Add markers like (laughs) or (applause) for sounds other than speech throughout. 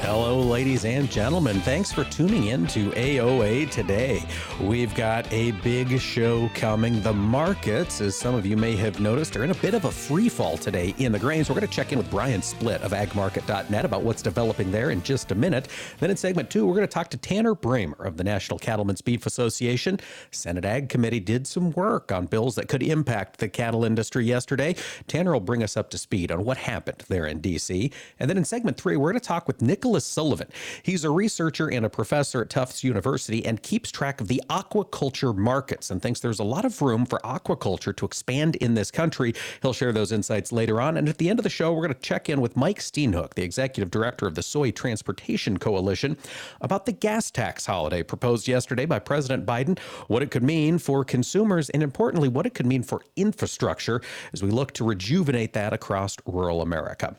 Hello, ladies and gentlemen. Thanks for tuning in to AOA today. We've got a big show coming. The markets, as some of you may have noticed, are in a bit of a free fall today in the grains. We're going to check in with Brian Splitt of agmarket.net about what's developing there in just a minute. Then in segment two, we're going to talk to Tanner Breymer of the National Cattlemen's Beef Association. Senate Ag Committee did some work on bills that could impact the cattle industry yesterday. Tanner will bring us up to speed on what happened there in D.C. And then in segment three, we're going to talk with Nicholas Nicholas Sullivan. He's a researcher and a professor at Tufts University and keeps track of the aquaculture markets and thinks there's a lot of room for aquaculture to expand in this country. He'll share those insights later on. And at the end of the show, we're going to check in with Mike Steenhoek, the executive director of the Soy Transportation Coalition, about the gas tax holiday proposed yesterday by President Biden, what it could mean for consumers, and importantly, what it could mean for infrastructure as we look to rejuvenate that across rural America.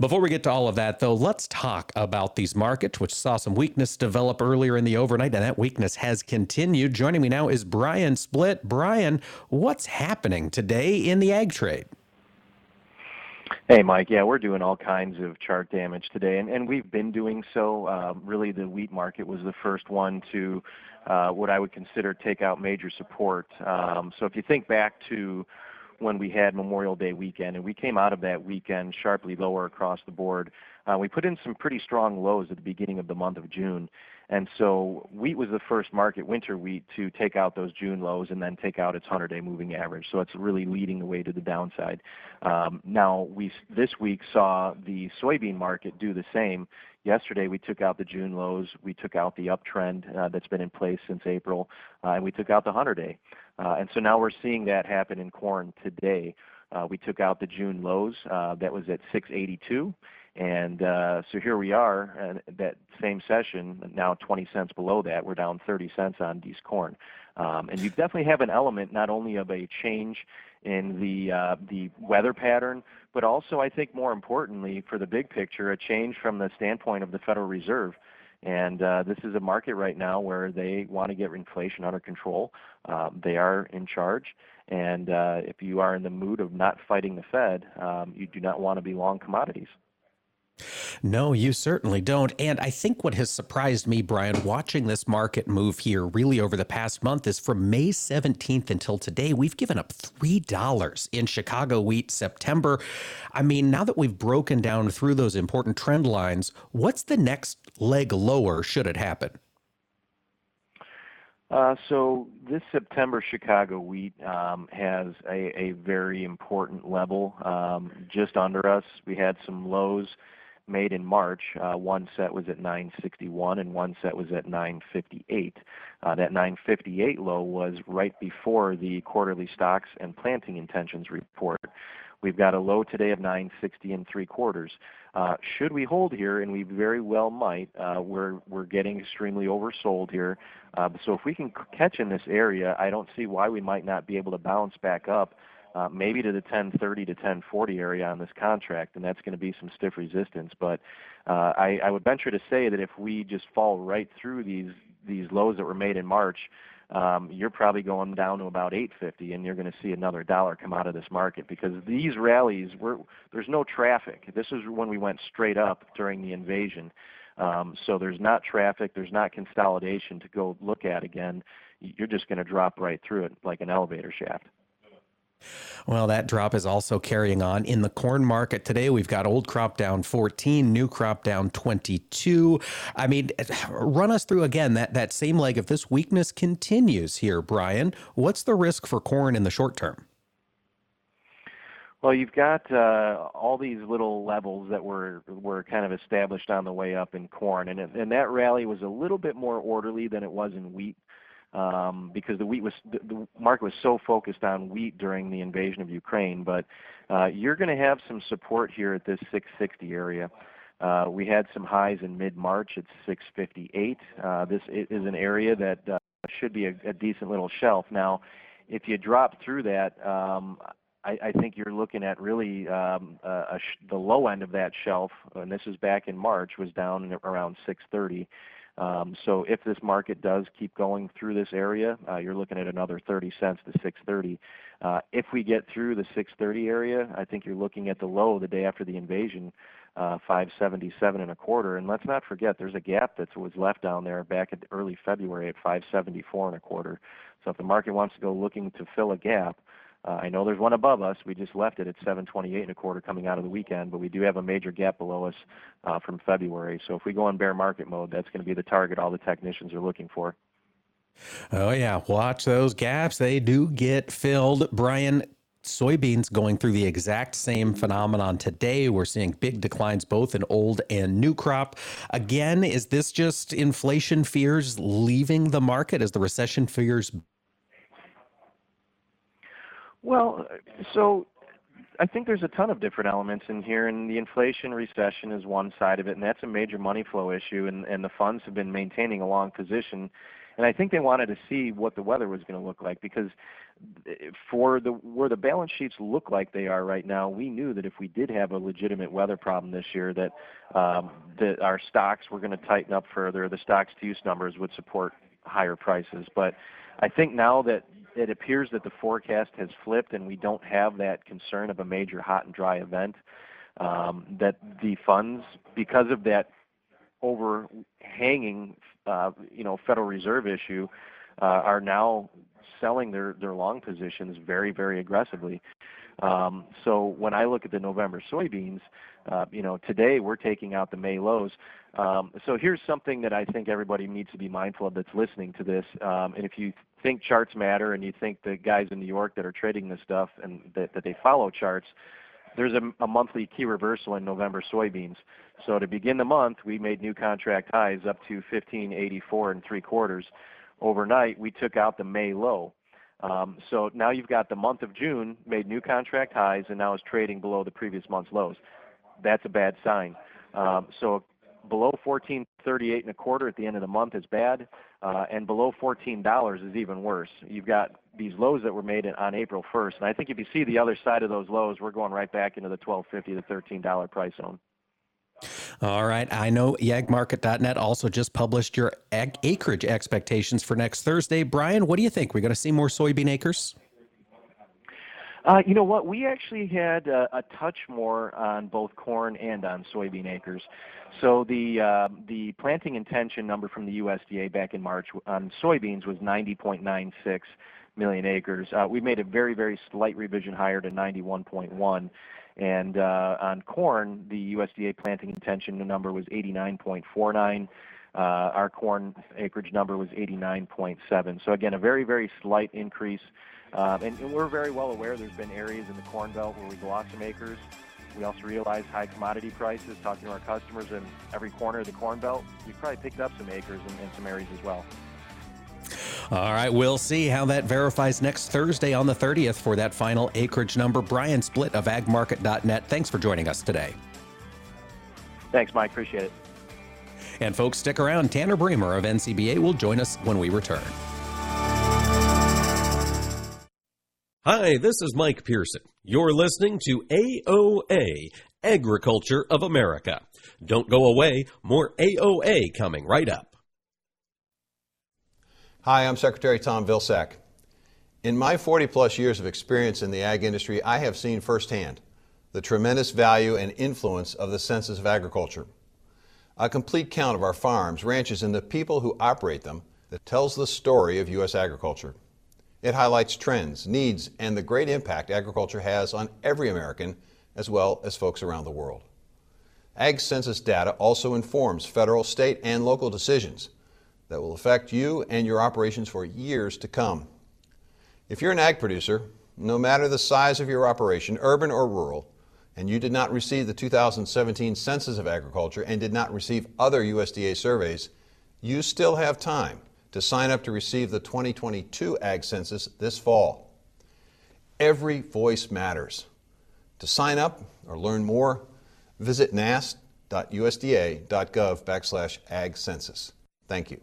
Before we get to all of that, though, let's talk about these markets, which saw some weakness develop earlier in the overnight, and that weakness has continued. Joining me now is Brian Splitt. Brian, what's happening today in the ag trade? Hey, Mike. Yeah, we're doing all kinds of chart damage today, and, and we've been doing so. Uh, really, the wheat market was the first one to uh, what I would consider take out major support. Um, so if you think back to when we had Memorial Day weekend, and we came out of that weekend sharply lower across the board. Uh, we put in some pretty strong lows at the beginning of the month of June, and so wheat was the first market, winter wheat, to take out those June lows and then take out its 100-day moving average. So it's really leading the way to the downside. Um, now we this week saw the soybean market do the same. Yesterday we took out the June lows, we took out the uptrend uh, that's been in place since April, uh, and we took out the 100-day. Uh, and so now we're seeing that happen in corn today. Uh, we took out the June lows. Uh, that was at 682. And so here we are, and that same session, now 20 cents below that. We're down 30 cents on these corn. Um, and you definitely have an element not only of a change in the uh, the weather pattern, but also I think more importantly for the big picture, a change from the standpoint of the Federal Reserve. And uh, this is a market right now where they want to get inflation under control. Um, they are in charge. And uh, if you are in the mood of not fighting the Fed, um, you do not want to be long commodities. No, you certainly don't. And I think what has surprised me, Brian, watching this market move here really over the past month is from May 17th until today, we've given up $3 in Chicago wheat September. I mean, now that we've broken down through those important trend lines, what's the next leg lower should it happen? Uh, so this September Chicago wheat um, has a, a, very important level um, just under us. We had some lows made in March. Uh, one set was at 961 and one set was at 958. Uh, that 958 low was right before the quarterly stocks and planting intentions report. We've got a low today of 960 and three quarters. Uh, should we hold here, and we very well might, uh, we're we're getting extremely oversold here. Uh, so if we can catch in this area, I don't see why we might not be able to bounce back up uh, maybe to the 1030 to 1040 area on this contract, and that's going to be some stiff resistance. But uh, I, I would venture to say that if we just fall right through these these lows that were made in March, um, you're probably going down to about 850, and you're going to see another dollar come out of this market because these rallies, were, there's no traffic. This is when we went straight up during the invasion. Um, so there's not traffic, there's not consolidation to go look at again. You're just going to drop right through it like an elevator shaft. Well, that drop is also carrying on in the corn market today. We've got old crop down 14, new crop down 22. I mean, (sighs) run us through again that, that same leg. If this weakness continues here, Brian, what's the risk for corn in the short term? Well, you've got uh, all these little levels that were were kind of established on the way up in corn, and and that rally was a little bit more orderly than it was in wheat um, because the wheat was the, the market was so focused on wheat during the invasion of Ukraine. But uh, you're going to have some support here at this 660 area. Uh, we had some highs in mid-March at 658. Uh, this is an area that uh, should be a, a, decent little shelf. Now, if you drop through that, um, I, I, think you're looking at really um, sh- the low end of that shelf, and this is back in March, was down around 630. Um, so if this market does keep going through this area, uh, you're looking at another 30 cents to 630. Uh, if we get through the 630 area, I think you're looking at the low the day after the invasion, uh, 577 and a quarter. And let's not forget, there's a gap that was left down there back in early February at 574 and a quarter. So if the market wants to go looking to fill a gap, I know there's one above us. We just left it at 728 and a quarter coming out of the weekend, but we do have a major gap below us uh, from February. So if we go in bear market mode, that's going to be the target all the technicians are looking for. Oh yeah, watch those gaps. They do get filled. Brian, soybeans going through the exact same phenomenon today. We're seeing big declines both in old and new crop. Again, is this just inflation fears leaving the market as the recession fears? Well, so I think there's a ton of different elements in here, and the inflation recession is one side of it, and that's a major money flow issue, and, and the funds have been maintaining a long position and I think they wanted to see what the weather was going to look like because for the where the balance sheets look like they are right now, we knew that if we did have a legitimate weather problem this year, that um, that our stocks were going to tighten up further. The stocks to use numbers would support higher prices. But I think now that it appears that the forecast has flipped and we don't have that concern of a major hot and dry event, um, that the funds, because of that overhanging, uh, you know, Federal Reserve issue, uh, are now selling their their long positions very very aggressively. Um, so when I look at the November soybeans, uh, you know, today we're taking out the May lows. Um, so here's something that I think everybody needs to be mindful of that's listening to this. Um, and if you think charts matter and you think the guys in New York that are trading this stuff and that, that they follow charts, there's a, a monthly key reversal in November soybeans. So to begin the month, we made new contract highs up to 1584 and three quarters. Overnight, we took out the May low. Um, so now you've got the month of June made new contract highs and now is trading below the previous month's lows. That's a bad sign. Um, so below 14.38 and a quarter at the end of the month is bad, uh, and below $14 is even worse. You've got these lows that were made on April 1st, and I think if you see the other side of those lows, we're going right back into the 12.50 to $13 price zone. All right. I know yagmarket.net also just published your acreage expectations for next Thursday. Brian, what do you think? We're going to see more soybean acres? Uh, you know what? We actually had a, a, touch more on both corn and on soybean acres. So the uh, the planting intention number from the USDA back in March on soybeans was 90.96 million acres. Uh, we made a very very slight revision higher to 91.1. And uh, on corn, the USDA planting intention number was 89.49. Uh, our corn acreage number was 89.7. So again, a very, very slight increase. Uh, and, and, we're very well aware there's been areas in the Corn Belt where we've lost some acres. We also realize high commodity prices, talking to our customers in every corner of the Corn Belt, we've probably picked up some acres in, in some areas as well. All right, we'll see how that verifies next Thursday on the 30th for that final acreage number. Brian Splitt of agmarket.net, thanks for joining us today. Thanks, Mike. Appreciate it. And folks, stick around. Tanner Breymer of NCBA will join us when we return. Hi, this is Mike Pearson. You're listening to AOA, Agriculture of America. Don't go away, more AOA coming right up. Hi, I'm Secretary Tom Vilsack. In my 40 plus years of experience in the ag industry, I have seen firsthand the tremendous value and influence of the Census of Agriculture. A complete count of our farms, ranches, and the people who operate them that tells the story of U.S. agriculture. It highlights trends, needs, and the great impact agriculture has on every American as well as folks around the world. Ag Census data also informs federal, state, and local decisions that will affect you and your operations for years to come. If you're an ag producer, no matter the size of your operation, urban or rural, and you did not receive the 2017 Census of Agriculture and did not receive other USDA surveys, you still have time to sign up to receive the 2022 Ag Census this fall. Every voice matters. To sign up or learn more, visit NASS www.usda.gov backslash ag census. Thank you.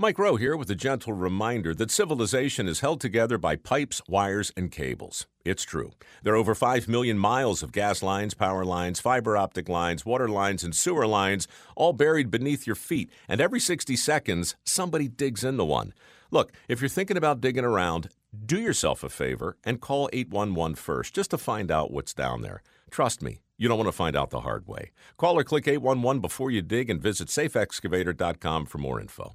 Mike Rowe here with a gentle reminder that civilization is held together by pipes, wires, and cables. It's true. There are over 5 million miles of gas lines, power lines, fiber optic lines, water lines, and sewer lines, all buried beneath your feet. And every 60 seconds, somebody digs into one. Look, if you're thinking about digging around, do yourself a favor and call 811 first just to find out what's down there. Trust me, you don't want to find out the hard way. Call or click 811 before you dig and visit safeexcavator.com for more info.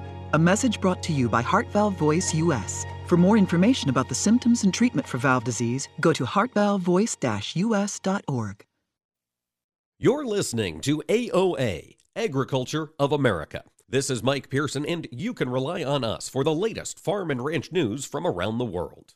A message brought to you by Heart Valve Voice US. For more information about the symptoms and treatment for valve disease, go to heartvalvevoice-us.org. You're listening to AOA, Agriculture of America. This is Mike Pearson, and you can rely on us for the latest farm and ranch news from around the world.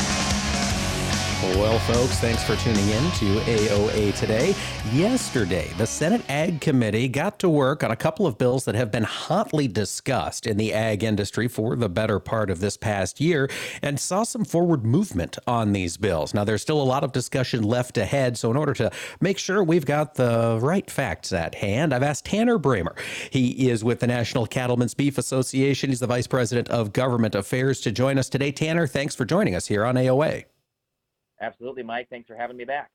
Well, folks, thanks for tuning in to AOA today. Yesterday, the Senate Ag Committee got to work on a couple of bills that have been hotly discussed in the ag industry for the better part of this past year and saw some forward movement on these bills. Now, there's still a lot of discussion left ahead, so in order to make sure we've got the right facts at hand, I've asked Tanner Breymer. He is with the National Cattlemen's Beef Association. He's the Vice President of Government Affairs to join us today. Tanner, thanks for joining us here on AOA. Absolutely, Mike. Thanks for having me back.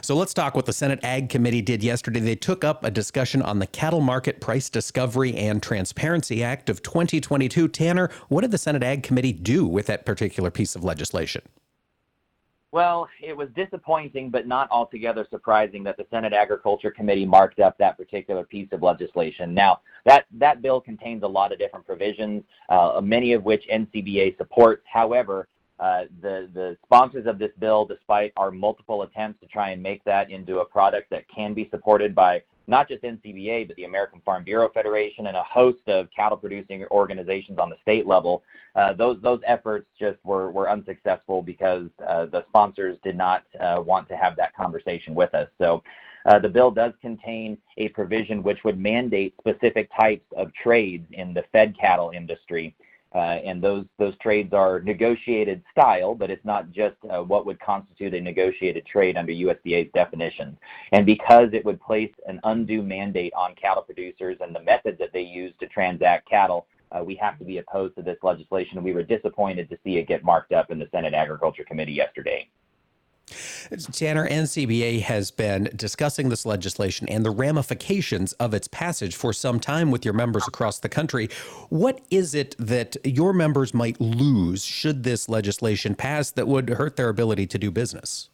So let's talk what the Senate Ag Committee did yesterday. They took up a discussion on the Cattle Market Price Discovery and Transparency Act of 2022. Tanner, what did the Senate Ag Committee do with that particular piece of legislation? Well, it was disappointing, but not altogether surprising that the Senate Agriculture Committee marked up that particular piece of legislation. Now, that, that bill contains a lot of different provisions, uh, many of which NCBA supports. However, uh, the the sponsors of this bill, despite our multiple attempts to try and make that into a product that can be supported by not just NCBA but the American Farm Bureau Federation and a host of cattle producing organizations on the state level, uh, those those efforts just were were unsuccessful because uh, the sponsors did not uh, want to have that conversation with us. So. Uh, the bill does contain a provision which would mandate specific types of trades in the fed cattle industry uh, and those those trades are negotiated style, but it's not just uh, what would constitute a negotiated trade under USDA's definition. And because it would place an undue mandate on cattle producers and the methods that they use to transact cattle, uh, we have to be opposed to this legislation. We were disappointed to see it get marked up in the Senate Agriculture Committee yesterday. Tanner, NCBA has been discussing this legislation and the ramifications of its passage for some time with your members across the country. What is it that your members might lose should this legislation pass that would hurt their ability to do business?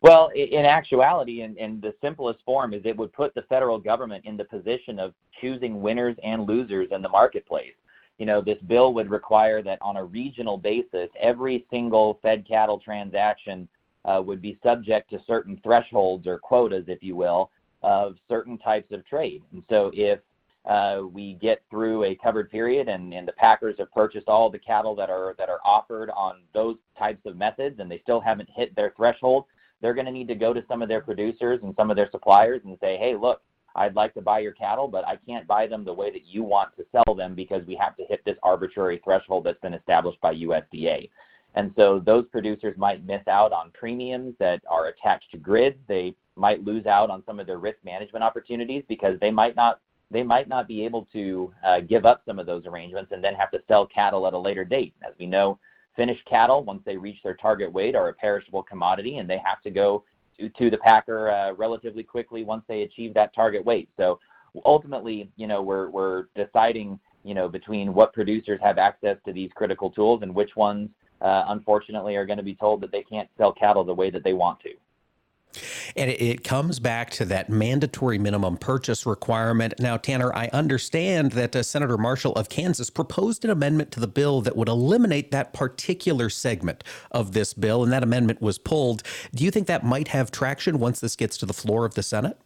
Well, in actuality, in, in, the simplest form, is it would put the federal government in the position of choosing winners and losers in the marketplace. You know, this bill would require that on a regional basis, every single fed cattle transaction uh, would be subject to certain thresholds or quotas, if you will, of certain types of trade. And so if uh, we get through a covered period and, and the Packers have purchased all the cattle that are that are offered on those types of methods and they still haven't hit their threshold, they're going to need to go to some of their producers and some of their suppliers and say, hey, look, I'd like to buy your cattle, but I can't buy them the way that you want to sell them because we have to hit this arbitrary threshold that's been established by USDA. And so those producers might miss out on premiums that are attached to grids. They might lose out on some of their risk management opportunities because they might not they might not be able to uh, give up some of those arrangements and then have to sell cattle at a later date. As we know, finished cattle, once they reach their target weight, are a perishable commodity and they have to go to, to the packer uh, relatively quickly once they achieve that target weight. So ultimately, you know, we're, we're deciding, you know, between what producers have access to these critical tools and which ones, uh, unfortunately, are going to be told that they can't sell cattle the way that they want to. And it comes back to that mandatory minimum purchase requirement. Now, Tanner, I understand that uh, Senator Marshall of Kansas proposed an amendment to the bill that would eliminate that particular segment of this bill, and that amendment was pulled. Do you think that might have traction once this gets to the floor of the Senate?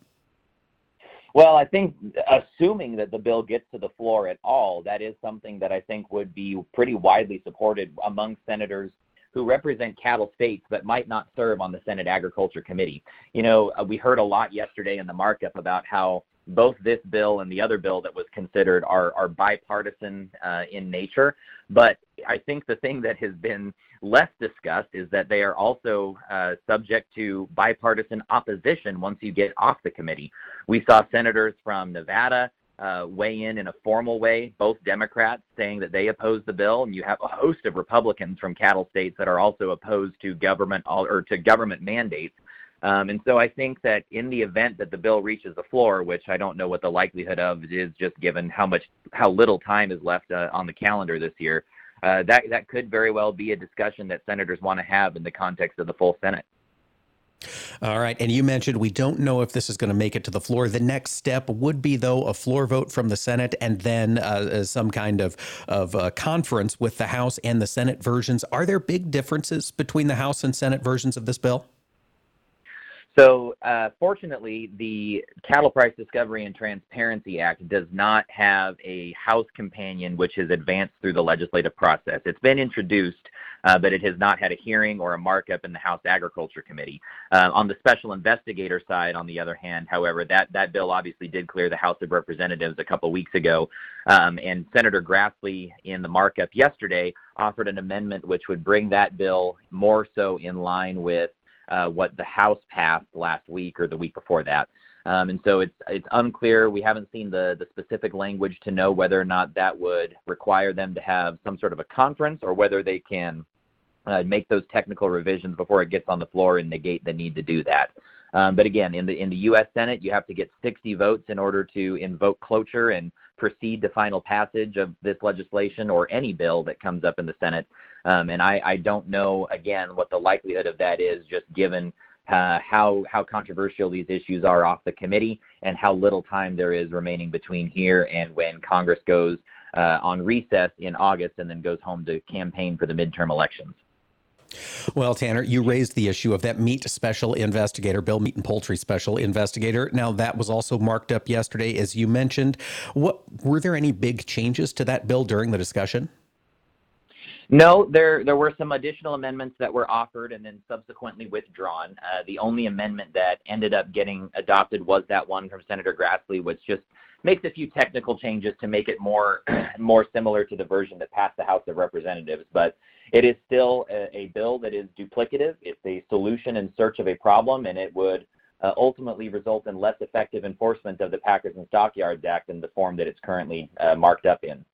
Well, I think assuming that the bill gets to the floor at all, that is something that I think would be pretty widely supported among senators who represent cattle states but might not serve on the Senate Agriculture Committee. You know, uh, we heard a lot yesterday in the markup about how both this bill and the other bill that was considered are, are bipartisan uh, in nature. But I think the thing that has been less discussed is that they are also uh, subject to bipartisan opposition once you get off the committee. We saw senators from Nevada, uh, weigh in in a formal way, both Democrats saying that they oppose the bill, and you have a host of Republicans from cattle states that are also opposed to government or to government mandates. Um, and so I think that in the event that the bill reaches the floor, which I don't know what the likelihood of is, just given how much how little time is left uh, on the calendar this year, uh, that that could very well be a discussion that senators want to have in the context of the full Senate. All right. And you mentioned we don't know if this is going to make it to the floor. The next step would be, though, a floor vote from the Senate and then uh, uh, some kind of, of uh, conference with the House and the Senate versions. Are there big differences between the House and Senate versions of this bill? So, uh, fortunately, the Cattle Price Discovery and Transparency Act does not have a House companion which has advanced through the legislative process. It's been introduced, uh, but it has not had a hearing or a markup in the House Agriculture Committee. Uh, on the special investigator side, on the other hand, however, that, that bill obviously did clear the House of Representatives a couple weeks ago. Um, and Senator Grassley, in the markup yesterday, offered an amendment which would bring that bill more so in line with uh, what the House passed last week or the week before that. Um, and so it's it's unclear. We haven't seen the the specific language to know whether or not that would require them to have some sort of a conference or whether they can uh, make those technical revisions before it gets on the floor and negate the need to do that. Um, but again, in the in the U.S. Senate, you have to get 60 votes in order to invoke cloture and proceed to final passage of this legislation or any bill that comes up in the Senate. Um, and I, I don't know, again, what the likelihood of that is, just given uh, how how controversial these issues are off the committee and how little time there is remaining between here and when Congress goes uh, on recess in August and then goes home to campaign for the midterm elections. Well, Tanner, you raised the issue of that meat special investigator, Bill Meat and Poultry Special Investigator. Now, that was also marked up yesterday, as you mentioned. What were there any big changes to that bill during the discussion? No, there there were some additional amendments that were offered and then subsequently withdrawn. Uh, the only amendment that ended up getting adopted was that one from Senator Grassley, which just makes a few technical changes to make it more (clears throat) more similar to the version that passed the House of Representatives. But it is still a, a bill that is duplicative. It's a solution in search of a problem, and it would uh, ultimately result in less effective enforcement of the Packers and Stockyards Act in the form that it's currently uh, marked up in.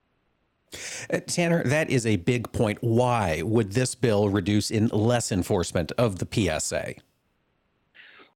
Uh, Tanner, that is a big point. Why would this bill reduce in less enforcement of the PSA?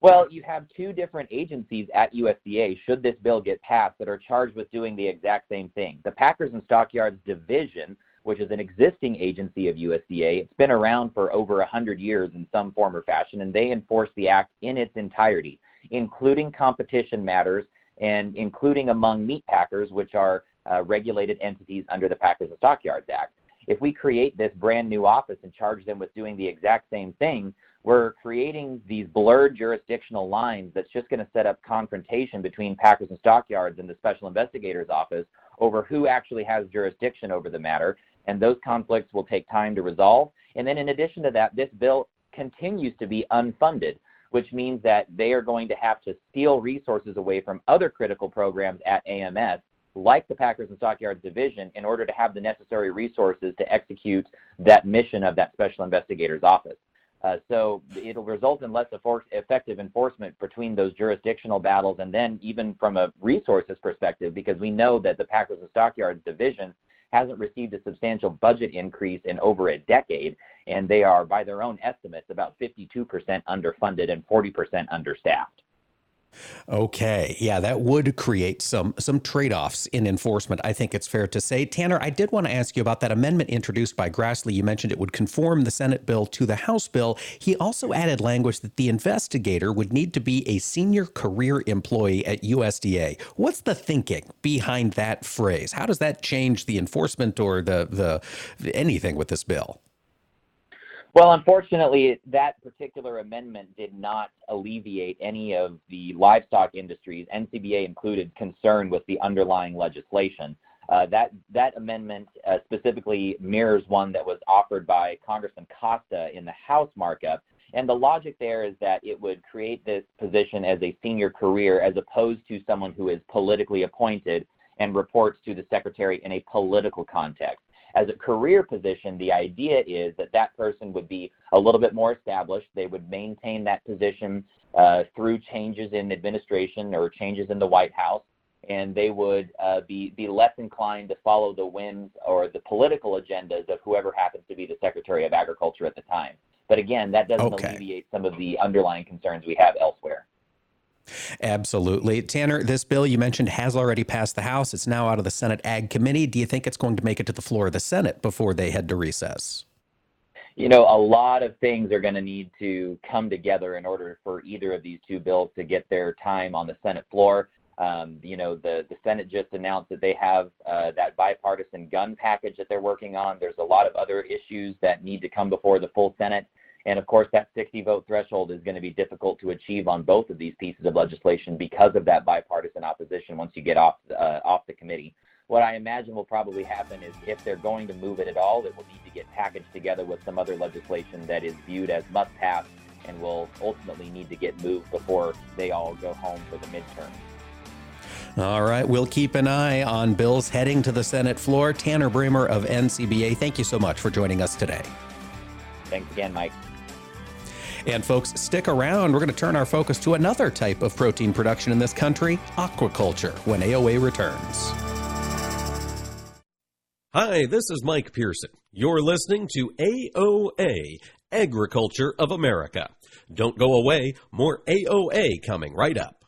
Well, you have two different agencies at USDA, should this bill get passed, that are charged with doing the exact same thing. The Packers and Stockyards Division, which is an existing agency of USDA, it's been around for over 100 years in some form or fashion, and they enforce the act in its entirety, including competition matters and including among meat packers, which are uh, regulated entities under the Packers and Stockyards Act. If we create this brand new office and charge them with doing the exact same thing, we're creating these blurred jurisdictional lines that's just going to set up confrontation between Packers and Stockyards and the Special Investigator's Office over who actually has jurisdiction over the matter. And those conflicts will take time to resolve. And then, in addition to that, this bill continues to be unfunded, which means that they are going to have to steal resources away from other critical programs at AMS like the Packers and Stockyards division in order to have the necessary resources to execute that mission of that special investigator's office. Uh, so it'll result in less effective enforcement between those jurisdictional battles and then even from a resources perspective because we know that the Packers and Stockyards division hasn't received a substantial budget increase in over a decade and they are by their own estimates about 52% underfunded and 40% understaffed. Okay, yeah, that would create some some trade-offs in enforcement. I think it's fair to say. Tanner, I did want to ask you about that amendment introduced by Grassley. You mentioned it would conform the Senate bill to the House bill. He also added language that the investigator would need to be a senior career employee at USDA. What's the thinking behind that phrase? How does that change the enforcement or the the anything with this bill? Well, unfortunately, that particular amendment did not alleviate any of the livestock industries, NCBA included, concern with the underlying legislation. Uh, that that amendment uh, specifically mirrors one that was offered by Congressman Costa in the House markup, and the logic there is that it would create this position as a senior career as opposed to someone who is politically appointed and reports to the secretary in a political context. As a career position, the idea is that that person would be a little bit more established. They would maintain that position uh, through changes in administration or changes in the White House, and they would uh, be be less inclined to follow the whims or the political agendas of whoever happens to be the Secretary of Agriculture at the time. But again, that doesn't okay. alleviate some of the underlying concerns we have elsewhere. Absolutely. Tanner, this bill you mentioned has already passed the House. It's now out of the Senate Ag Committee. Do you think it's going to make it to the floor of the Senate before they head to recess? You know, a lot of things are going to need to come together in order for either of these two bills to get their time on the Senate floor. Um, you know, the, the Senate just announced that they have uh, that bipartisan gun package that they're working on. There's a lot of other issues that need to come before the full Senate. And of course, that 60 vote threshold is going to be difficult to achieve on both of these pieces of legislation because of that bipartisan opposition once you get off uh, off the committee. What I imagine will probably happen is if they're going to move it at all, it will need to get packaged together with some other legislation that is viewed as must pass and will ultimately need to get moved before they all go home for the midterm. All right, we'll keep an eye on bills heading to the Senate floor. Tanner Breymer of NCBA, thank you so much for joining us today. Thanks again, Mike. And folks, stick around. We're going to turn our focus to another type of protein production in this country aquaculture when AOA returns. Hi, this is Mike Pearson. You're listening to AOA, Agriculture of America. Don't go away, more AOA coming right up.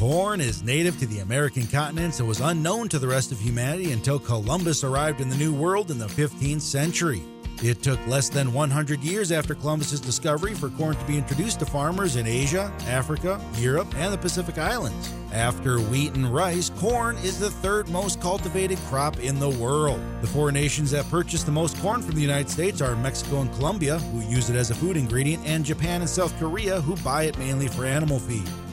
Corn is native to the American continent and was unknown to the rest of humanity until Columbus arrived in the New World in the 15th century. It took less than 100 years after Columbus's discovery for corn to be introduced to farmers in Asia, Africa, Europe, and the Pacific Islands. After wheat and rice, corn is the third most cultivated crop in the world. The four nations that purchase the most corn from the United States are Mexico and Colombia, who use it as a food ingredient, and Japan and South Korea, who buy it mainly for animal feed.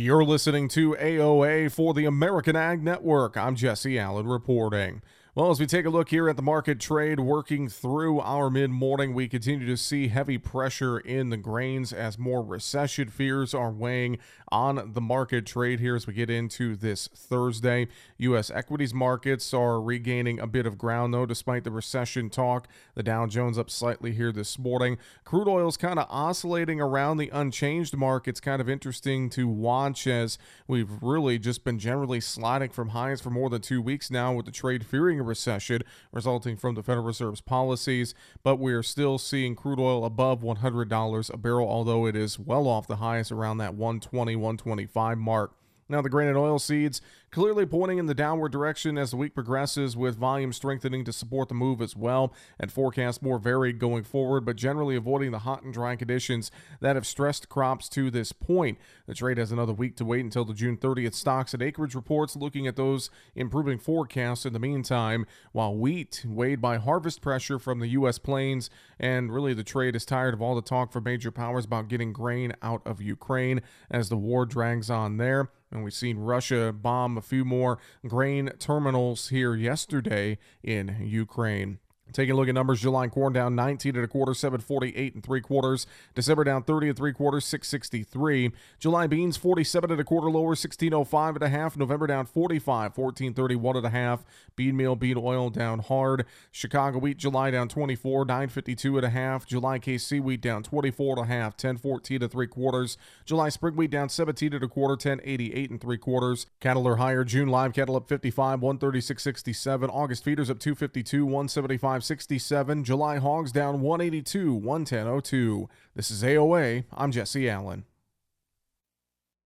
You're listening to AOA for the American Ag Network. I'm Jesse Allen reporting. Well, as we take a look here at the market trade working through our mid morning, we continue to see heavy pressure in the grains as more recession fears are weighing on the market trade here as we get into this Thursday. U.S. equities markets are regaining a bit of ground, though, despite the recession talk. The Dow Jones up slightly here this morning. Crude oil is kind of oscillating around the unchanged mark. It's kind of interesting to watch as we've really just been generally sliding from highs for more than two weeks now with the trade fearing a recession resulting from the Federal Reserve's policies, but we're still seeing crude oil above $100 a barrel, although it is well off the highs around that 120, 125 mark. Now, the grain and oil seeds clearly pointing in the downward direction as the week progresses, with volume strengthening to support the move as well, and forecast more varied going forward, but generally avoiding the hot and dry conditions that have stressed crops to this point. The trade has another week to wait until the June 30th stocks and acreage reports, looking at those improving forecasts in the meantime, while wheat, weighed by harvest pressure from the U.S. plains, and really the trade is tired of all the talk from major powers about getting grain out of Ukraine as the war drags on there. And we've seen Russia bomb a few more grain terminals here yesterday in Ukraine. Taking a look at numbers, July corn down 19 and a quarter, 748 and three quarters. December down 30 and three quarters, 663. July beans 47 and a quarter lower, 1605 and a half. November down 45, 1431 and a half. Bean meal, bean oil down hard. Chicago wheat July down 24, 952 and a half. July KC wheat down 24 and a half, 1014 to three quarters. July spring wheat down 17 and a quarter, 1088 and three quarters. Cattle are higher. June live cattle up 55, 136.67. August feeders up 252, 175. 105.67. July Hogs down 182, 110.02. This is AOA. I'm Jesse Allen.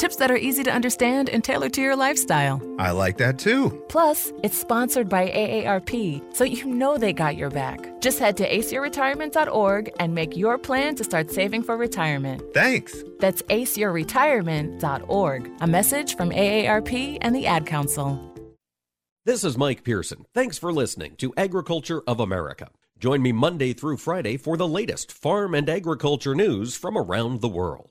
Tips that are easy to understand and tailored to your lifestyle. I like that too. Plus, it's sponsored by AARP, so you know they got your back. Just head to aceyourretirement.org and make your plan to start saving for retirement. Thanks. That's aceyourretirement.org. A message from AARP and the Ad Council. This is Mike Pearson. Thanks for listening to Agriculture of America. Join me Monday through Friday for the latest farm and agriculture news from around the world.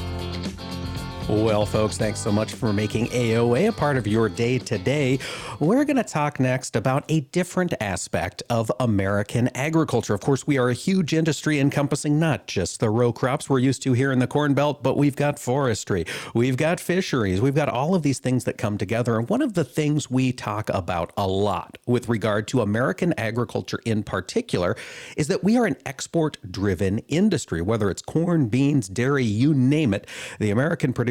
Well, folks, thanks so much for making AOA a part of your day today. We're going to talk next about a different aspect of American agriculture. Of course, we are a huge industry encompassing not just the row crops we're used to here in the Corn Belt, but we've got forestry, we've got fisheries, we've got all of these things that come together. And one of the things we talk about a lot with regard to American agriculture in particular is that we are an export driven industry, whether it's corn, beans, dairy, you name it. The American producer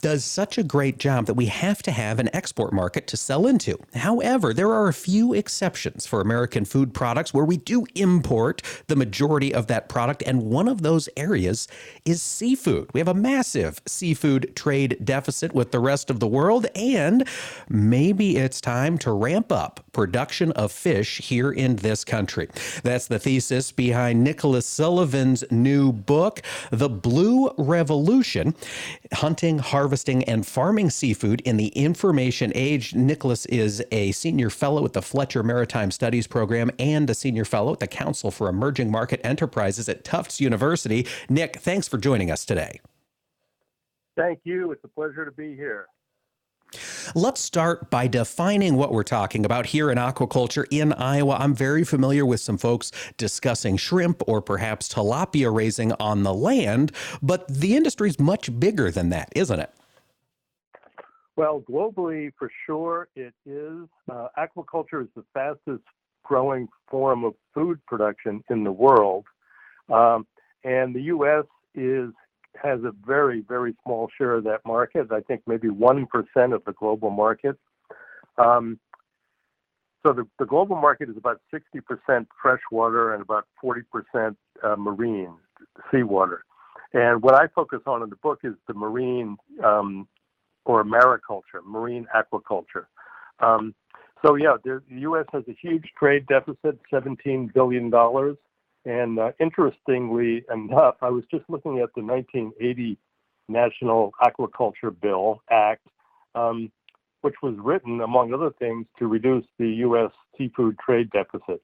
does such a great job that we have to have an export market to sell into. However, there are a few exceptions for American food products where we do import the majority of that product, and one of those areas is seafood. We have a massive seafood trade deficit with the rest of the world, and maybe it's time to ramp up production of fish here in this country. That's the thesis behind Nicholas Sullivan's new book, The Blue Revolution Hunting, Harvesting, and Farming Seafood in the Information Age. Nicholas is a senior fellow at the Fletcher Maritime Studies Program and a senior fellow at the Council for Emerging Market Enterprises at Tufts University. Nick, thanks for joining us today. Thank you. It's a pleasure to be here. Let's start by defining what we're talking about here in aquaculture in Iowa. I'm very familiar with some folks discussing shrimp or perhaps tilapia raising on the land, but the industry is much bigger than that, isn't it? Well, globally, for sure, it is. Uh, aquaculture is the fastest growing form of food production in the world. Um, and the U.S. is has a very, very small share of that market. I think maybe 1% of the global market. Um, so the, global market is about 60% freshwater and about 40% uh, marine, seawater. And what I focus on in the book is the marine um, or mariculture, marine aquaculture. Um, so yeah, the U.S. has a huge trade deficit, $17 billion. And uh, interestingly enough, I was just looking at the 1980 National Aquaculture Bill Act, um, which was written, among other things, to reduce the U.S. seafood trade deficit.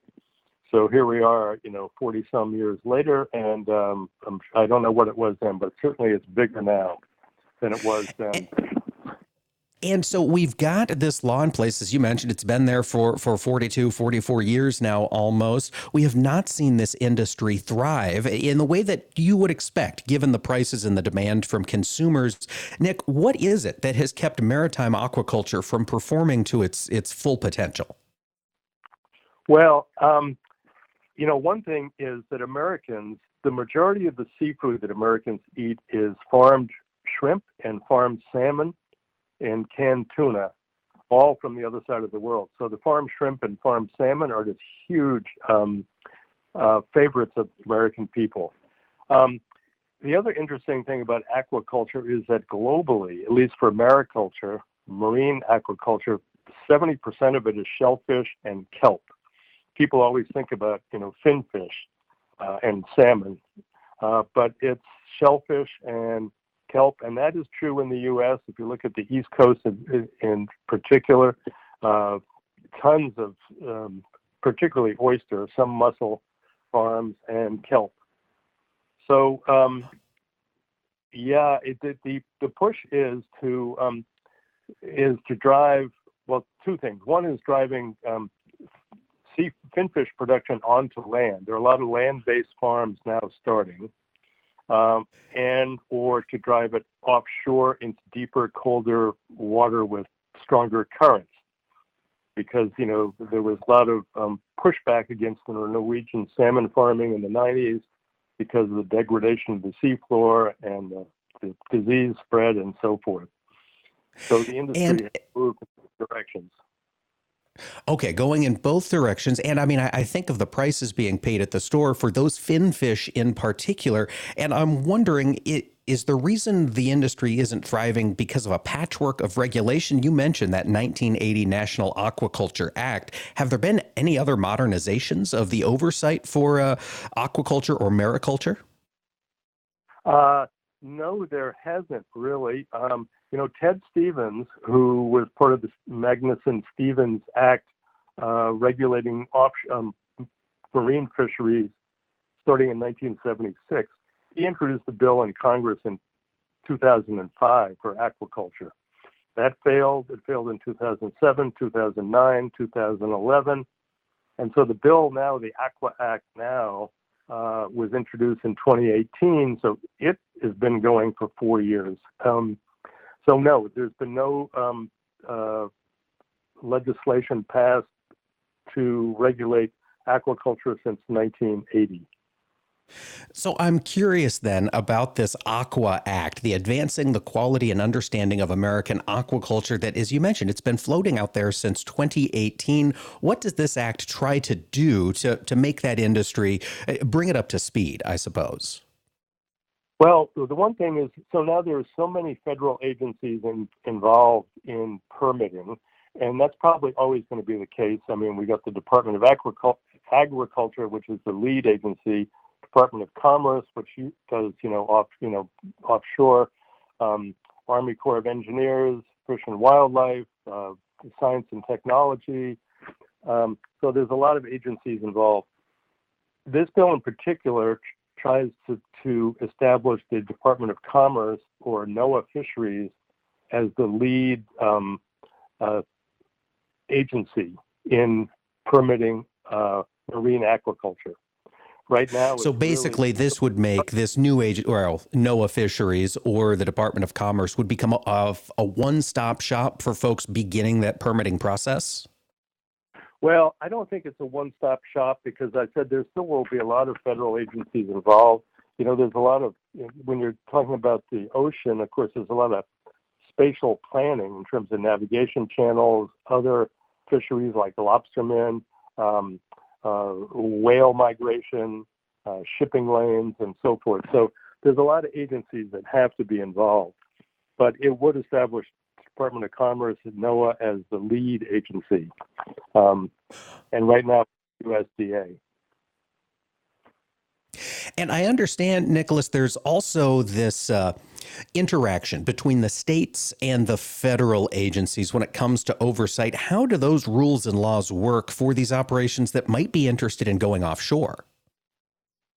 So here we are, you know, 40 some years later, and um, I don't know what it was then, but certainly it's bigger now than it was then. And so we've got this law in place, as you mentioned, it's been there for, for 42, 44 years now almost. We have not seen this industry thrive in the way that you would expect, given the prices and the demand from consumers. Nick, what is it that has kept maritime aquaculture from performing to its, its full potential? Well, um, you know, one thing is that Americans, the majority of the seafood that Americans eat is farmed shrimp and farmed salmon and canned tuna, all from the other side of the world. So the farm shrimp and farm salmon are just huge um, uh, favorites of American people. Um, the other interesting thing about aquaculture is that globally, at least for mariculture, marine aquaculture, 70% of it is shellfish and kelp. People always think about, you know, finfish uh, and salmon, uh, but it's shellfish and kelp, and that is true in the U.S. If you look at the East Coast in, in particular, uh, tons of um, particularly oyster, some mussel farms, and kelp. So, um, yeah, it, the the push is to um, is to drive well two things. One is driving um, sea finfish production onto land. There are a lot of land-based farms now starting um, and or to drive it offshore into deeper, colder water with stronger currents. Because you know there was a lot of um, pushback against the Norwegian salmon farming in the 90s because of the degradation of the seafloor and the, the disease spread and so forth. So the industry and, has moved in directions. Okay, going in both directions. And I mean, I, I, think of the prices being paid at the store for those fin fish in particular. And I'm wondering, it, is the reason the industry isn't thriving because of a patchwork of regulation? You mentioned that 1980 National Aquaculture Act. Have there been any other modernizations of the oversight for uh, aquaculture or mariculture? Uh, no, there hasn't really. Um, you know, Ted Stevens, who was part of the Magnuson Stevens Act uh, regulating off, um, marine fisheries starting in 1976, he introduced a bill in Congress in 2005 for aquaculture. That failed. It failed in 2007, 2009, 2011. And so the bill now, the Aqua Act now, uh, was introduced in 2018. So it has been going for four years. Um, so no, there's been no um, uh, legislation passed to regulate aquaculture since 1980. So I'm curious then about this Aqua Act, the advancing the quality and understanding of American aquaculture that, as you mentioned, it's been floating out there since 2018. What does this act try to do to, to make that industry, uh, bring it up to speed, I suppose? Well, the one thing is, so now there are so many federal agencies in, involved in permitting, and that's probably always going to be the case. I mean, we got the Department of Agriculture, which is the lead agency, Department of Commerce, which does, you know, off, you know, offshore, um, Army Corps of Engineers, Fish and Wildlife, uh, Science and Technology. Um, so there's a lot of agencies involved. This bill in particular tries to, to establish the Department of Commerce or NOAA Fisheries as the lead um, uh, agency in permitting uh, marine aquaculture. Right now, so basically, really- this would make this new agent, well, NOAA Fisheries or the Department of Commerce would become a, a one-stop shop for folks beginning that permitting process. Well, I don't think it's a one-stop shop because I said there still will be a lot of federal agencies involved. You know, there's a lot of when you're talking about the ocean. Of course, there's a lot of spatial planning in terms of navigation channels, other fisheries like lobstermen, um, whale migration, uh, shipping lanes, and so forth. So there's a lot of agencies that have to be involved, but it would establish Department of Commerce and NOAA as the lead agency, um, and right now USDA. And I understand, Nicholas, there's also this. Uh, interaction between the states and the federal agencies when it comes to oversight. How do those rules and laws work for these operations that might be interested in going offshore?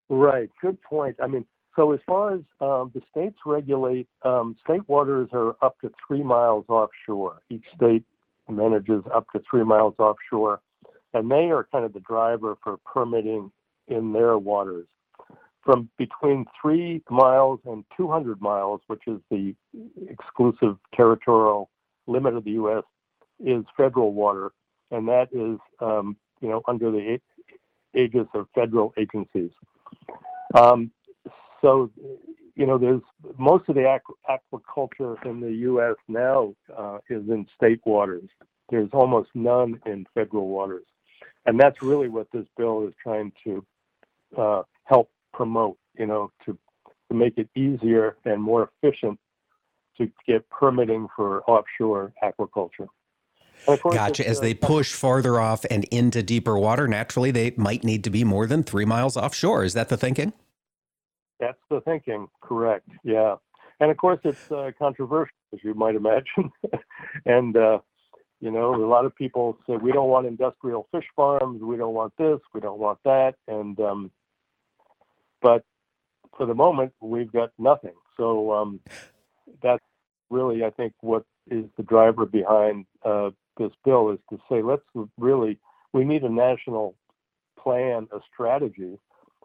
Right. Good point. I mean, so as far as um, the states regulate, um, state waters are up to three miles offshore. Each state manages up to three miles offshore, and they are kind of the driver for permitting in their waters from between three miles and 200 miles, which is the exclusive territorial limit of the U.S., is federal water, and that is, um, you know, under the aegis of federal agencies. Um, so, you know, there's most of the aqu- aquaculture in the U.S. now uh, is in state waters. There's almost none in federal waters, and that's really what this bill is trying to uh, help promote, you know, to, to make it easier and more efficient to get permitting for offshore aquaculture. Gotcha. As they push farther off and into deeper water, naturally they might need to be more than three miles offshore. Is that the thinking? That's the thinking, correct. Yeah. And of course, it's uh, controversial, as you might imagine. (laughs) and, uh, you know, a lot of people say we don't want industrial fish farms, we don't want this, we don't want that. And, um, but for the moment, we've got nothing. So um, that's really, I think, what is the driver behind uh, this bill is to say, let's really, we need a national plan, a strategy.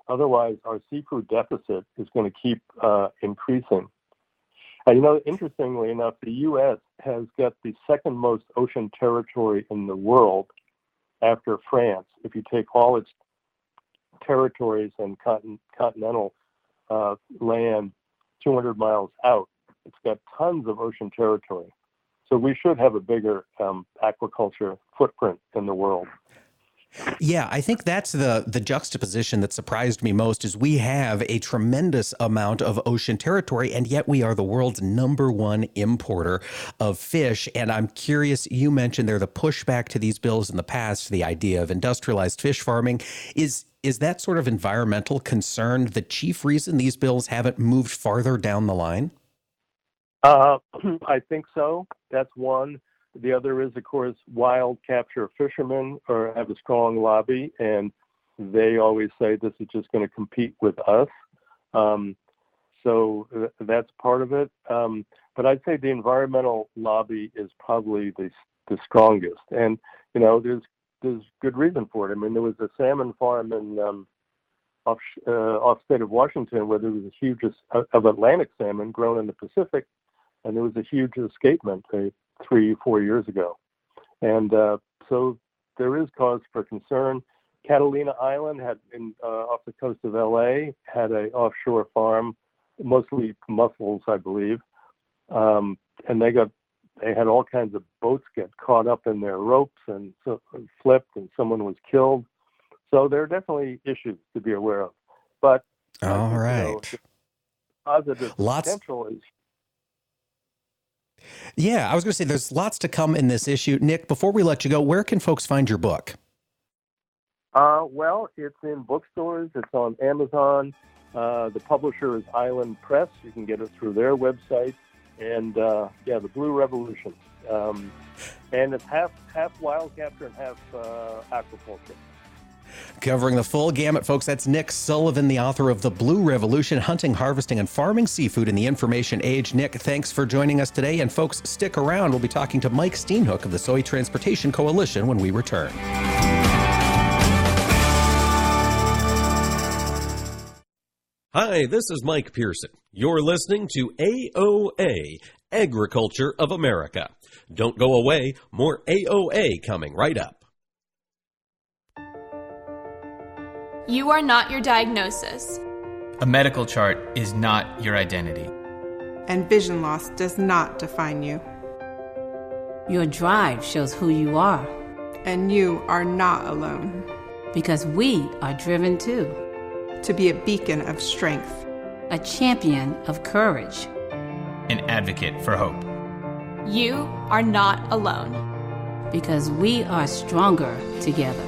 Otherwise, our seafood deficit is going to keep uh, increasing. And you know, interestingly enough, the U.S. has got the second most ocean territory in the world after France. If you take all its territories and continental uh, land 200 miles out. It's got tons of ocean territory. So we should have a bigger um, aquaculture footprint in the world. Yeah, I think that's the the juxtaposition that surprised me most is we have a tremendous amount of ocean territory and yet we are the world's number one importer of fish and I'm curious you mentioned there the pushback to these bills in the past the idea of industrialized fish farming is is that sort of environmental concern the chief reason these bills haven't moved farther down the line? Uh, (clears throat) I think so. That's one. The other is, of course, wild capture fishermen are, have a strong lobby, and they always say this is just going to compete with us. Um, so th- that's part of it. Um, but I'd say the environmental lobby is probably the the strongest. And you know, there's there's good reason for it. I mean, there was a salmon farm in um, off uh, off state of Washington where there was a huge uh, of Atlantic salmon grown in the Pacific, and there was a huge escapement uh, three four years ago, and uh, so there is cause for concern. Catalina Island had in uh, off the coast of LA had a offshore farm, mostly mussels, I believe, um, and they got they had all kinds of boats get caught up in their ropes and so, flipped, and someone was killed. So there are definitely issues to be aware of. But all uh, right, you know, positive lots potential is. Yeah, I was going to say there's lots to come in this issue. Nick, before we let you go, where can folks find your book? Uh, well, it's in bookstores. It's on Amazon. Uh, the publisher is Island Press. You can get it through their website and uh, yeah, the Blue Revolution. Um, and it's half half wild capture and half uh, aquaculture. Covering the full gamut, folks. That's Nick Sullivan, the author of The Blue Revolution Hunting, Harvesting, and Farming Seafood in the Information Age. Nick, thanks for joining us today. And folks, stick around. We'll be talking to Mike Steenhoek of the Soy Transportation Coalition when we return. Hi, this is Mike Pearson. You're listening to AOA, Agriculture of America. Don't go away, more AOA coming right up. You are not your diagnosis. A medical chart is not your identity. And vision loss does not define you. Your drive shows who you are. And you are not alone. Because we are driven too to be a beacon of strength, a champion of courage, an advocate for hope. You are not alone. Because we are stronger together.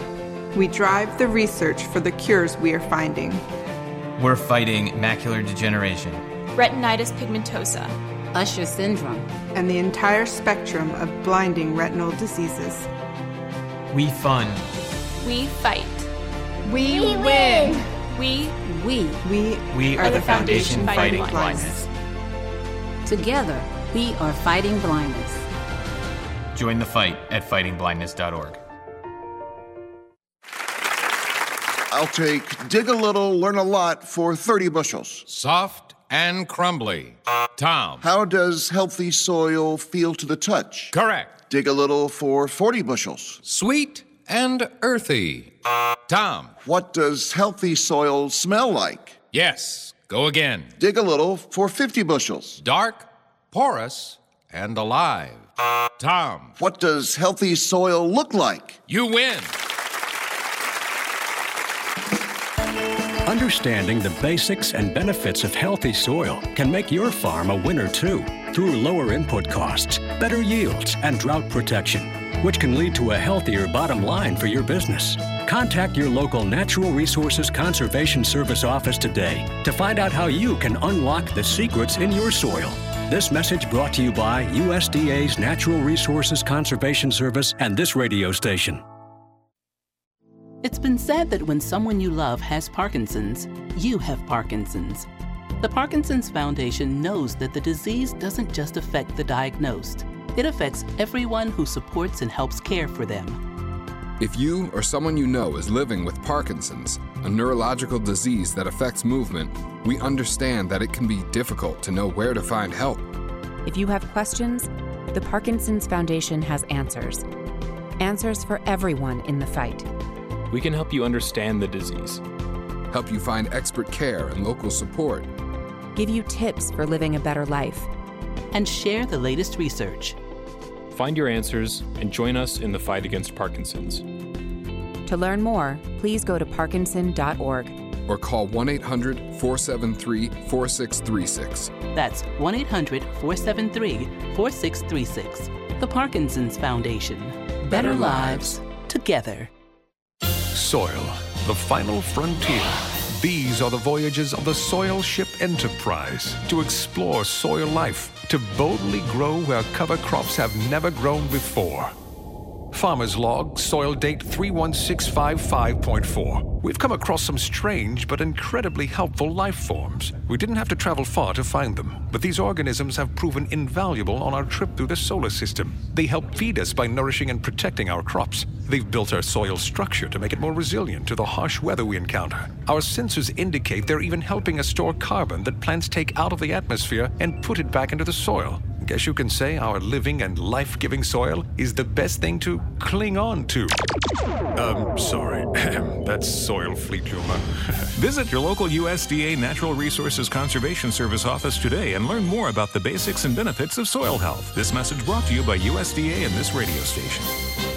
We drive the research for the cures we are finding. We're fighting macular degeneration, retinitis pigmentosa, Usher syndrome, and the entire spectrum of blinding retinal diseases. We fund. We fight. We, We win. We we We We are the foundation fighting blindness. together we are fighting blindness. Join the fight at fightingblindness.org. I'll take dig a little, learn a lot for 30 bushels. Soft and crumbly. Tom. How does healthy soil feel to the touch? Correct. Dig a little for 40 bushels. Sweet and earthy. Tom. What does healthy soil smell like? Yes. Go again. Dig a little for 50 bushels. Dark, porous, and alive. Tom. What does healthy soil look like? You win. Understanding the basics and benefits of healthy soil can make your farm a winner too through lower input costs, better yields, and drought protection, which can lead to a healthier bottom line for your business. Contact your local Natural Resources Conservation Service office today to find out how you can unlock the secrets in your soil. This message brought to you by USDA's Natural Resources Conservation Service and this radio station. It's been said that when someone you love has Parkinson's, you have Parkinson's. The Parkinson's Foundation knows that the disease doesn't just affect the diagnosed, it affects everyone who supports and helps care for them. If you or someone you know is living with Parkinson's, a neurological disease that affects movement, we understand that it can be difficult to know where to find help. If you have questions, the Parkinson's Foundation has answers. Answers for everyone in the fight. We can help you understand the disease, help you find expert care and local support, give you tips for living a better life, and share the latest research. Find your answers and join us in the fight against Parkinson's. To learn more, please go to parkinson.org or call 1 800 473 4636. That's 1 800 473 4636. The Parkinson's Foundation. Better, Better lives, together. Soil, the final frontier. These are the voyages of the Soil Ship Enterprise to explore soil life, to boldly grow where cover crops have never grown before. Farmer's Log, soil date 31655.4. We've come across some strange but incredibly helpful life forms. We didn't have to travel far to find them, but these organisms have proven invaluable on our trip through the solar system. They help feed us by nourishing and protecting our crops. They've built our soil structure to make it more resilient to the harsh weather we encounter. Our sensors indicate they're even helping us store carbon that plants take out of the atmosphere and put it back into the soil. Guess you can say our living and life giving soil is the best thing to cling on to. Um, sorry. (laughs) That's soil fleet humor. (laughs) Visit your local USDA Natural Resources Conservation Service office today and learn more about the basics and benefits of soil health. This message brought to you by USDA and this radio station.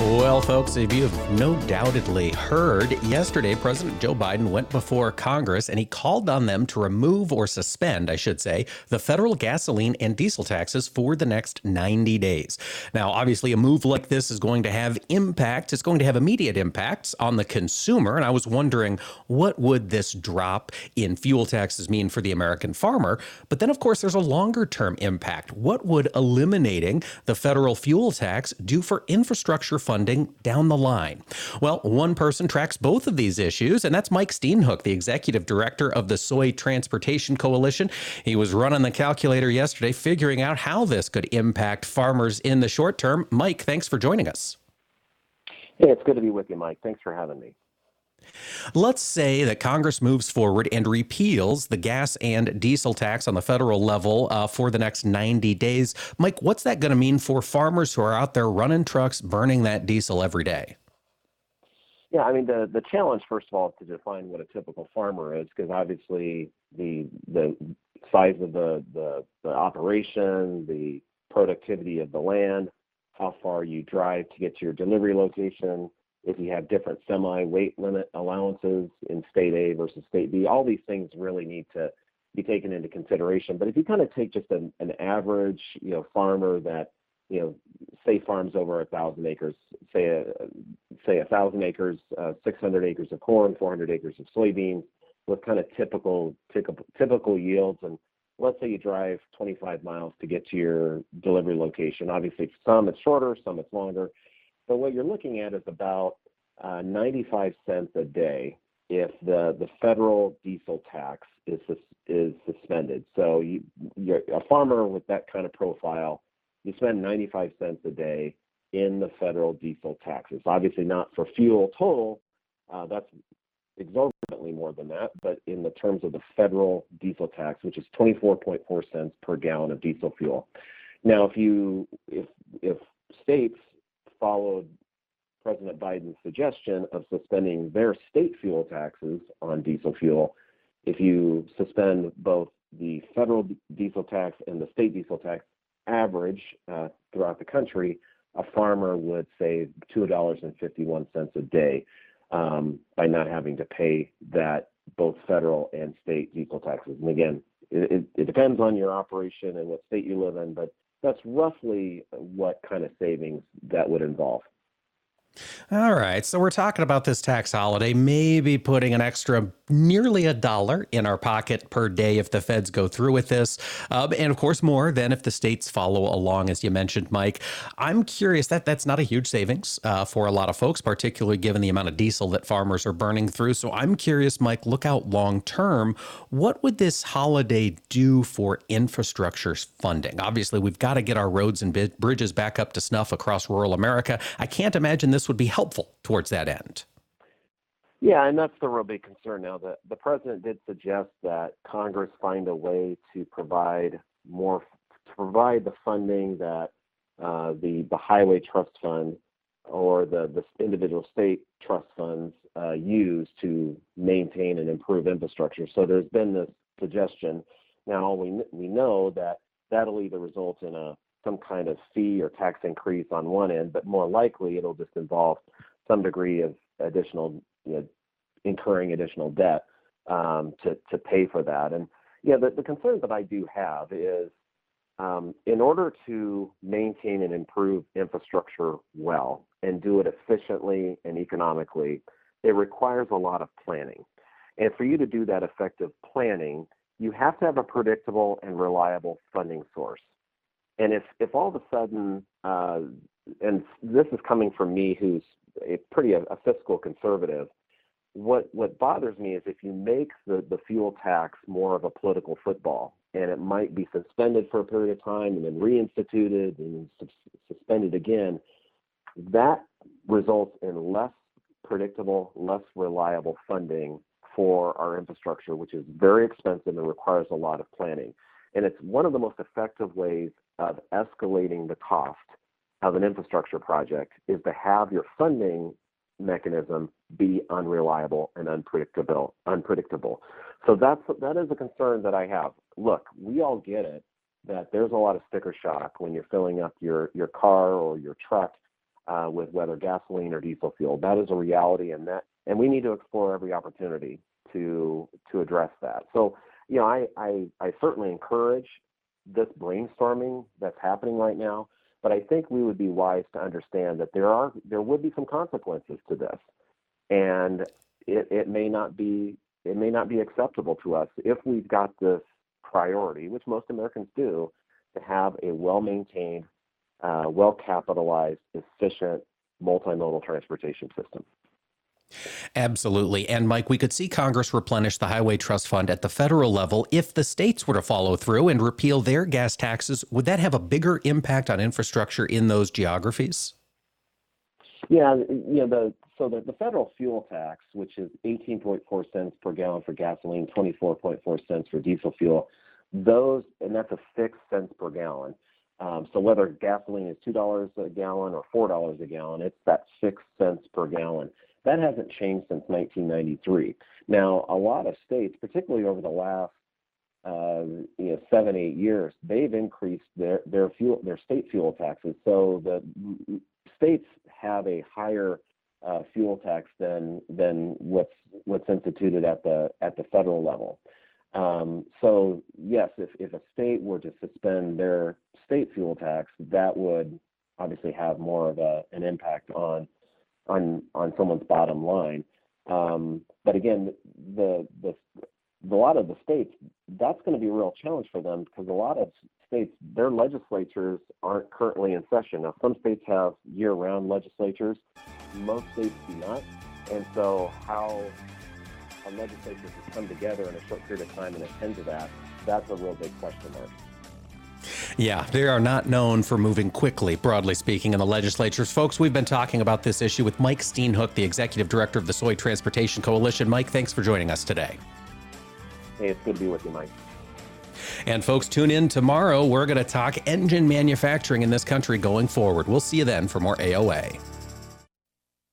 Well, folks, if you have no doubtedly heard, yesterday President Joe Biden went before Congress and he called on them to remove or suspend, I should say, the federal gasoline and diesel taxes for the next 90 days. Now, obviously, a move like this is going to have impact. It's going to have immediate impacts on the consumer. And I was wondering, what would this drop in fuel taxes mean for the American farmer? But then, of course, there's a longer term impact. What would eliminating the federal fuel tax do for infrastructure funding down the line? Well, one person tracks both of these issues, and that's Mike Steenhoek, the executive director of the Soy Transportation Coalition. He was running the calculator yesterday, figuring out how this could impact farmers in the short term. Mike, thanks for joining us. Hey, it's good to be with you, Mike. Thanks for having me. Let's say that Congress moves forward and repeals the gas and diesel tax on the federal level uh, for the next 90 days. Mike, what's that going to mean for farmers who are out there running trucks, burning that diesel every day? Yeah, I mean the the challenge first of all is to define what a typical farmer is, because obviously the the size of the, the the operation, the productivity of the land, how far you drive to get to your delivery location, if you have different semi weight limit allowances in state A versus state B, all these things really need to be taken into consideration. But if you kind of take just an, an average, you know, farmer that, you know, say farms over a thousand acres, say a say a thousand acres, uh, 600 acres of corn, 400 acres of soybeans, with kind of typical typical typical yields. And let's say you drive 25 miles to get to your delivery location. Obviously, some it's shorter, some it's longer so what you're looking at is about uh, 95 cents a day if the, the federal diesel tax is is suspended. So you, you're a farmer with that kind of profile, you spend 95 cents a day in the federal diesel taxes. Obviously not for fuel total, uh, that's exorbitantly more than that, but in the terms of the federal diesel tax, which is 24.4 cents per gallon of diesel fuel. Now, if you if if states followed President Biden's suggestion of suspending their state fuel taxes on diesel fuel. If you suspend both the federal diesel tax and the state diesel tax average uh, throughout the country, a farmer would save $2.51 a day um, by not having to pay that both federal and state diesel taxes. And again, it, it, it depends on your operation and what state you live in, but that's roughly what kind of savings that would involve. All right. So we're talking about this tax holiday, maybe putting an extra nearly a dollar in our pocket per day if the feds go through with this. Um, and of course, more than if the states follow along, as you mentioned, Mike. I'm curious that that's not a huge savings uh, for a lot of folks, particularly given the amount of diesel that farmers are burning through. So I'm curious, Mike, look out long term. What would this holiday do for infrastructure funding? Obviously, we've got to get our roads and bridges back up to snuff across rural America. I can't imagine this would be helpful towards that end. Yeah, and that's the real big concern now. The, the president did suggest that Congress find a way to provide more, to provide the funding that uh, the the highway trust fund or the the individual state trust funds uh, use to maintain and improve infrastructure. So there's been this suggestion. Now we we know that that'll either result in a some kind of fee or tax increase on one end, but more likely it'll just involve some degree of additional, you know, incurring additional debt um, to to pay for that. And yeah, the, the concern that I do have is um, in order to maintain and improve infrastructure well and do it efficiently and economically, it requires a lot of planning. And for you to do that effective planning, you have to have a predictable and reliable funding source. And if if all of a sudden, uh, and this is coming from me, who's a pretty a, a fiscal conservative, what what bothers me is if you make the the fuel tax more of a political football, and it might be suspended for a period of time and then reinstituted and suspended again, that results in less predictable, less reliable funding for our infrastructure, which is very expensive and requires a lot of planning. And it's one of the most effective ways of escalating the cost of an infrastructure project is to have your funding mechanism be unreliable and unpredictable unpredictable so that's that is a concern that i have look we all get it that there's a lot of sticker shock when you're filling up your your car or your truck uh, with whether gasoline or diesel fuel. That is a reality, and that and we need to explore every opportunity to to address that. So, you know, I I, I certainly encourage this brainstorming that's happening right now, but I think we would be wise to understand that there are there would be some consequences to this, and it, it may not be it may not be acceptable to us if we've got this priority, which most Americans do, to have a well maintained, uh, well capitalized, efficient multimodal transportation system. Absolutely. And Mike, we could see Congress replenish the Highway Trust Fund at the federal level. If the states were to follow through and repeal their gas taxes, would that have a bigger impact on infrastructure in those geographies? Yeah, you know, the so the, the federal fuel tax, which is 18.4 cents per gallon for gasoline, 24.4 cents for diesel fuel, those and that's a fixed cents per gallon. Um, so whether gasoline is two dollars a gallon or four dollars a gallon, it's that six cents per gallon. That hasn't changed since 1993. Now, a lot of states, particularly over the last uh, you know seven eight years, they've increased their their fuel their state fuel taxes. So the states have a higher uh, fuel tax than than what's what's instituted at the at the federal level. Um, so yes, if, if a state were to suspend their state fuel tax, that would obviously have more of a, an impact on on on someone's bottom line. Um, but again, the, the a lot of the states that's going to be a real challenge for them because a lot of states their legislatures aren't currently in session. Now, some states have year-round legislatures, most states do not, and so how a legislature to come together in a short period of time and attend to that, that's a real big question mark. Yeah, they are not known for moving quickly, broadly speaking, in the legislatures. Folks, we've been talking about this issue with Mike Steenhoek, the executive director of the Soy Transportation Coalition. Mike, thanks for joining us today. Hey, it's good to be with you, Mike. And folks, tune in tomorrow. We're going to talk engine manufacturing in this country going forward. We'll see you then for more AOA.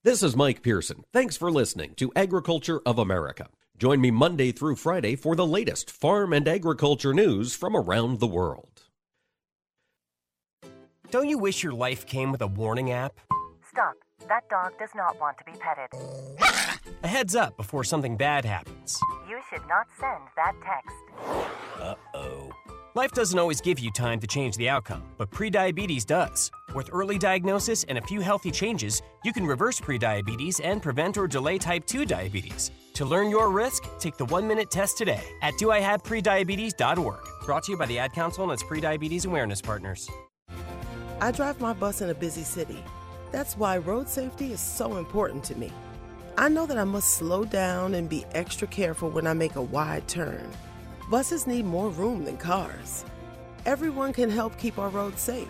This is Mike Pearson. Thanks for listening to Agriculture of America. Join me Monday through Friday for the latest farm and agriculture news from around the world. Don't you wish your life came with a warning app? Stop. That dog does not want to be petted. (laughs) A heads up before something bad happens. You should not send that text. Uh oh. Life doesn't always give you time to change the outcome, but prediabetes does. With early diagnosis and a few healthy changes, you can reverse prediabetes and prevent or delay type 2 diabetes. To learn your risk, take the one minute test today at doihaveprediabetes.org. Brought to you by the Ad Council and its prediabetes awareness partners. I drive my bus in a busy city. That's why road safety is so important to me. I know that I must slow down and be extra careful when I make a wide turn. Buses need more room than cars. Everyone can help keep our roads safe.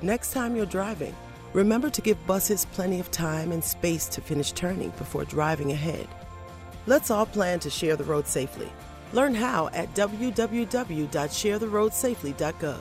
Next time you're driving, remember to give buses plenty of time and space to finish turning before driving ahead. Let's all plan to share the road safely. Learn how at www.sharetheroadsafely.gov.